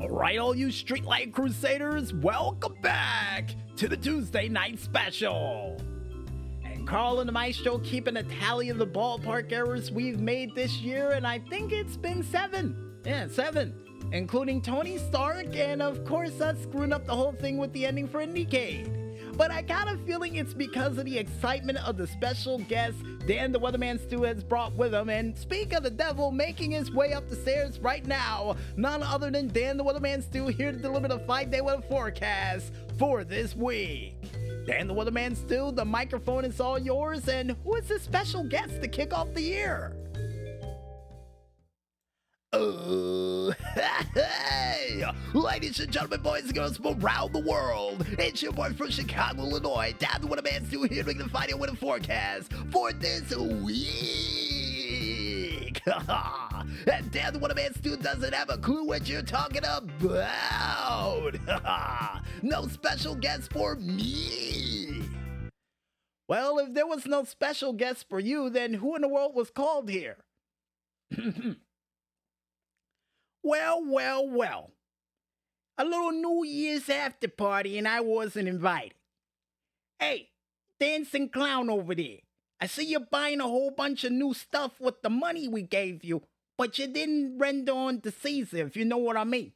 All right, all you Streetlight Crusaders, welcome back to the Tuesday Night Special. And Carl and the Maestro keeping a tally of the ballpark errors we've made this year, and I think it's been seven. Yeah, seven. Including Tony Stark, and of course, us screwing up the whole thing with the ending for Indiecade. But I got a feeling it's because of the excitement of the special guest Dan the Weatherman Stu has brought with him. And speak of the devil making his way up the stairs right now, none other than Dan the Weatherman Stu here to deliver the five day weather forecast for this week. Dan the Weatherman Stu, the microphone is all yours. And who is this special guest to kick off the year? Oh, hey! Ladies and gentlemen, boys and girls from around the world, it's your boy from Chicago, Illinois, Dan the What a Man's Doing here doing the final winter forecast for this week. and the What a Man's Doing doesn't have a clue what you're talking about. no special guest for me. Well, if there was no special guest for you, then who in the world was called here? Well, well, well. A little New Year's after party, and I wasn't invited. Hey, dancing clown over there. I see you're buying a whole bunch of new stuff with the money we gave you, but you didn't render on the Caesar, if you know what I mean.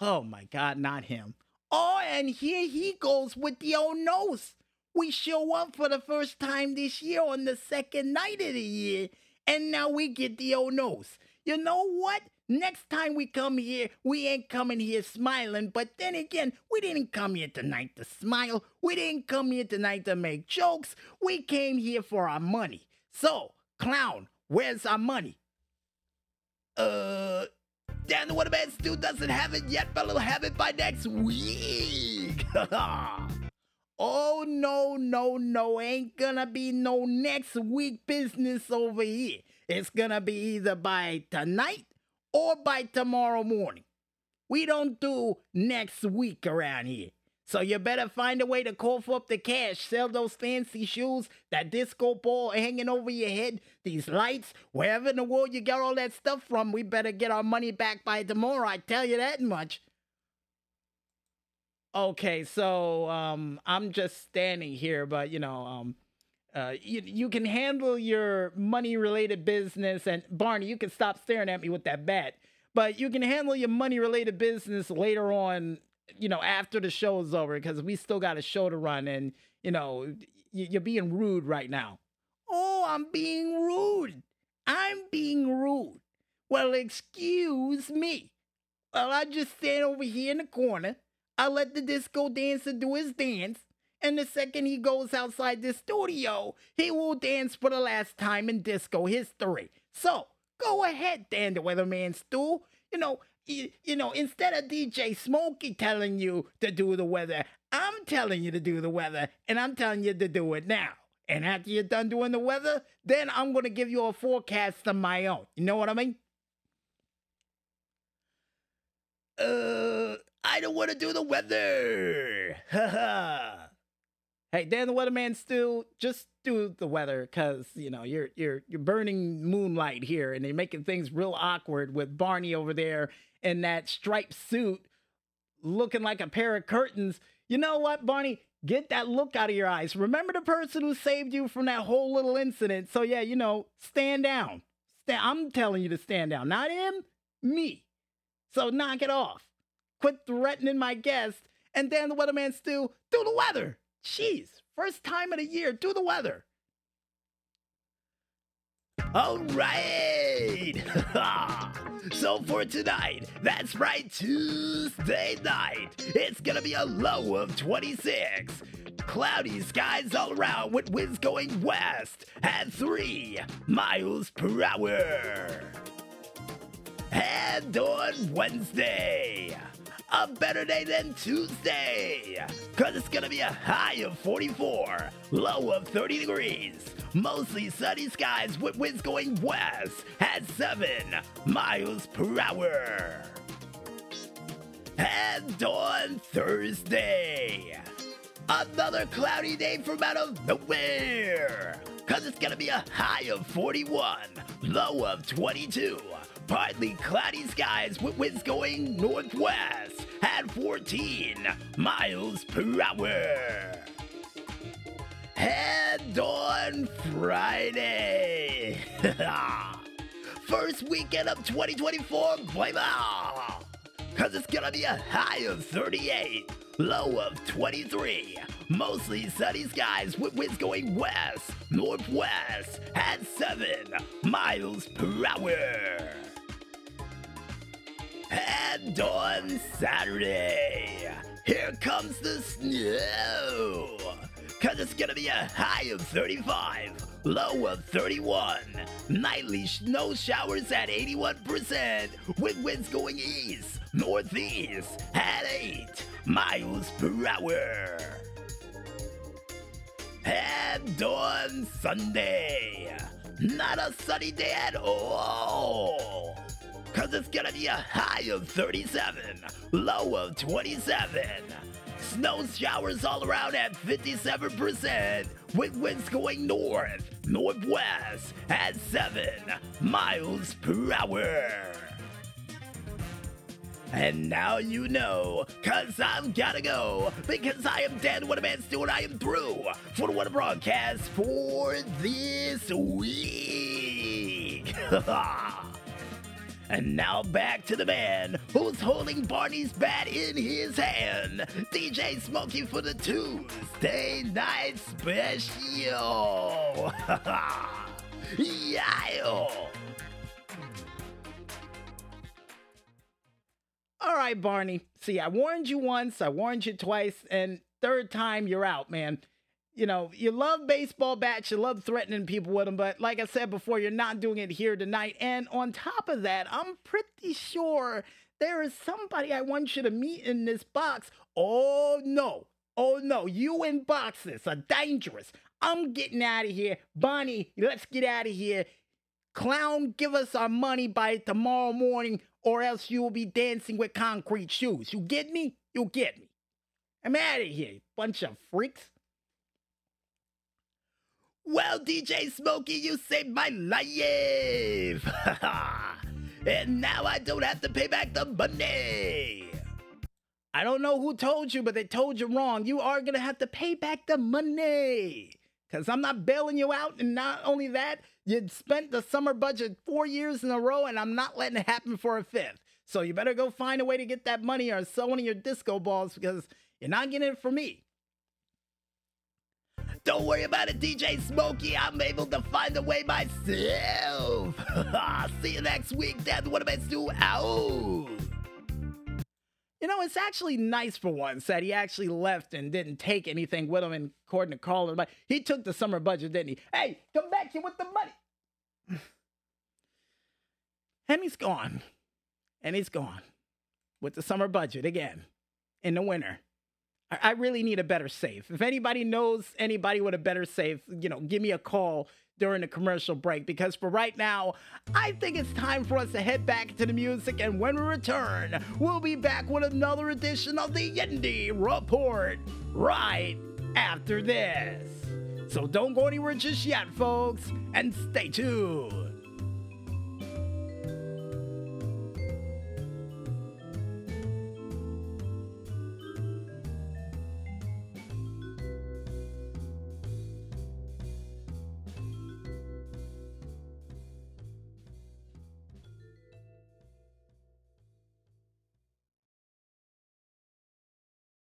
Oh my God, not him. Oh, and here he goes with the old nose. We show up for the first time this year on the second night of the year, and now we get the old nose. You know what? Next time we come here, we ain't coming here smiling, but then again, we didn't come here tonight to smile. We didn't come here tonight to make jokes. We came here for our money. So, clown, where's our money? Uh, Dan the Weatherman Stu doesn't have it yet, but he'll have it by next week. oh, no, no, no. Ain't gonna be no next week business over here. It's gonna be either by tonight or by tomorrow morning. We don't do next week around here. So you better find a way to cough up the cash, sell those fancy shoes, that disco ball hanging over your head, these lights, wherever in the world you got all that stuff from. We better get our money back by tomorrow, I tell you that much. Okay, so um, I'm just standing here, but you know, um, uh, you, you can handle your money related business. And Barney, you can stop staring at me with that bat. But you can handle your money related business later on, you know, after the show is over, because we still got a show to run. And, you know, you're being rude right now. Oh, I'm being rude. I'm being rude. Well, excuse me. Well, I just stand over here in the corner. I let the disco dancer do his dance. And the second he goes outside the studio, he will dance for the last time in disco history. So, go ahead, Dan the Weatherman Stu. You know, you, you know, instead of DJ Smokey telling you to do the weather, I'm telling you to do the weather, and I'm telling you to do it now. And after you're done doing the weather, then I'm going to give you a forecast of my own. You know what I mean? Uh, I don't want to do the weather. Ha ha. Hey, Dan the Weatherman Stu, just do the weather because you know you're you're you're burning moonlight here, and they're making things real awkward with Barney over there in that striped suit, looking like a pair of curtains. You know what, Barney? Get that look out of your eyes. Remember the person who saved you from that whole little incident. So yeah, you know, stand down. Stand. I'm telling you to stand down, not him, me. So knock it off. Quit threatening my guest, and Dan the Weatherman Stu, do the weather. Jeez, first time of the year, do the weather. All right. so for tonight, that's right, Tuesday night, it's gonna be a low of 26. Cloudy skies all around with winds going west at 3 miles per hour. And on Wednesday, a better day than Tuesday. Cause it's gonna be a high of 44, low of 30 degrees. Mostly sunny skies with winds going west at 7 miles per hour. And on Thursday, another cloudy day from out of nowhere. Cause it's gonna be a high of 41, low of 22 partly cloudy skies with winds going northwest at 14 miles per hour. And on Friday, first weekend of 2024, baby, cause it's gonna be a high of 38, low of 23. Mostly sunny skies with winds going west, northwest at 7 miles per hour. And on Saturday, here comes the snow. Cause it's gonna be a high of 35, low of 31. Nightly snow showers at 81%, with winds going east, northeast at 8 miles per hour. And on Sunday, not a sunny day at all. It's gonna be a high of 37, low of 27. Snow showers all around at 57%, with winds going north, northwest at 7 miles per hour. And now you know, cause I'm gotta go, because I am Dan Weatherman Stewart, I am through for the weather broadcast for this week. and now back to the man who's holding Barney's bat in his hand, DJ Smokey for the Tuesday night special. yeah. All right, Barney. See, I warned you once, I warned you twice, and third time you're out, man. You know, you love baseball bats, you love threatening people with them, but like I said before, you're not doing it here tonight. And on top of that, I'm pretty sure there is somebody I want you to meet in this box. Oh no, oh no, you in boxes are dangerous. I'm getting out of here. Barney, let's get out of here. Clown, give us our money by tomorrow morning, or else you will be dancing with concrete shoes. You get me? You get me. I'm out of here, bunch of freaks. Well, DJ Smokey, you saved my life! and now I don't have to pay back the money! I don't know who told you, but they told you wrong. You are gonna have to pay back the money. Cause I'm not bailing you out, and not only that, you spent the summer budget four years in a row, and I'm not letting it happen for a fifth. So you better go find a way to get that money or sell one of your disco balls because you're not getting it from me. Don't worry about it, DJ Smokey. I'm able to find a way myself. See you next week, Dad. What am I do? Out. You know, it's actually nice for once that he actually left and didn't take anything with him. And according to Carl, but he took the summer budget, didn't he? Hey, come back here with the money. and he's gone. And he's gone with the summer budget again in the winter. I, really need a better safe. If anybody knows anybody with a better safe, you know, give me a call during the commercial break because for right now, I think it's time for us to head back to the music. And when we return, we'll be back with another edition of the Indie Report right after this. So don't go anywhere just yet, folks, and stay tuned.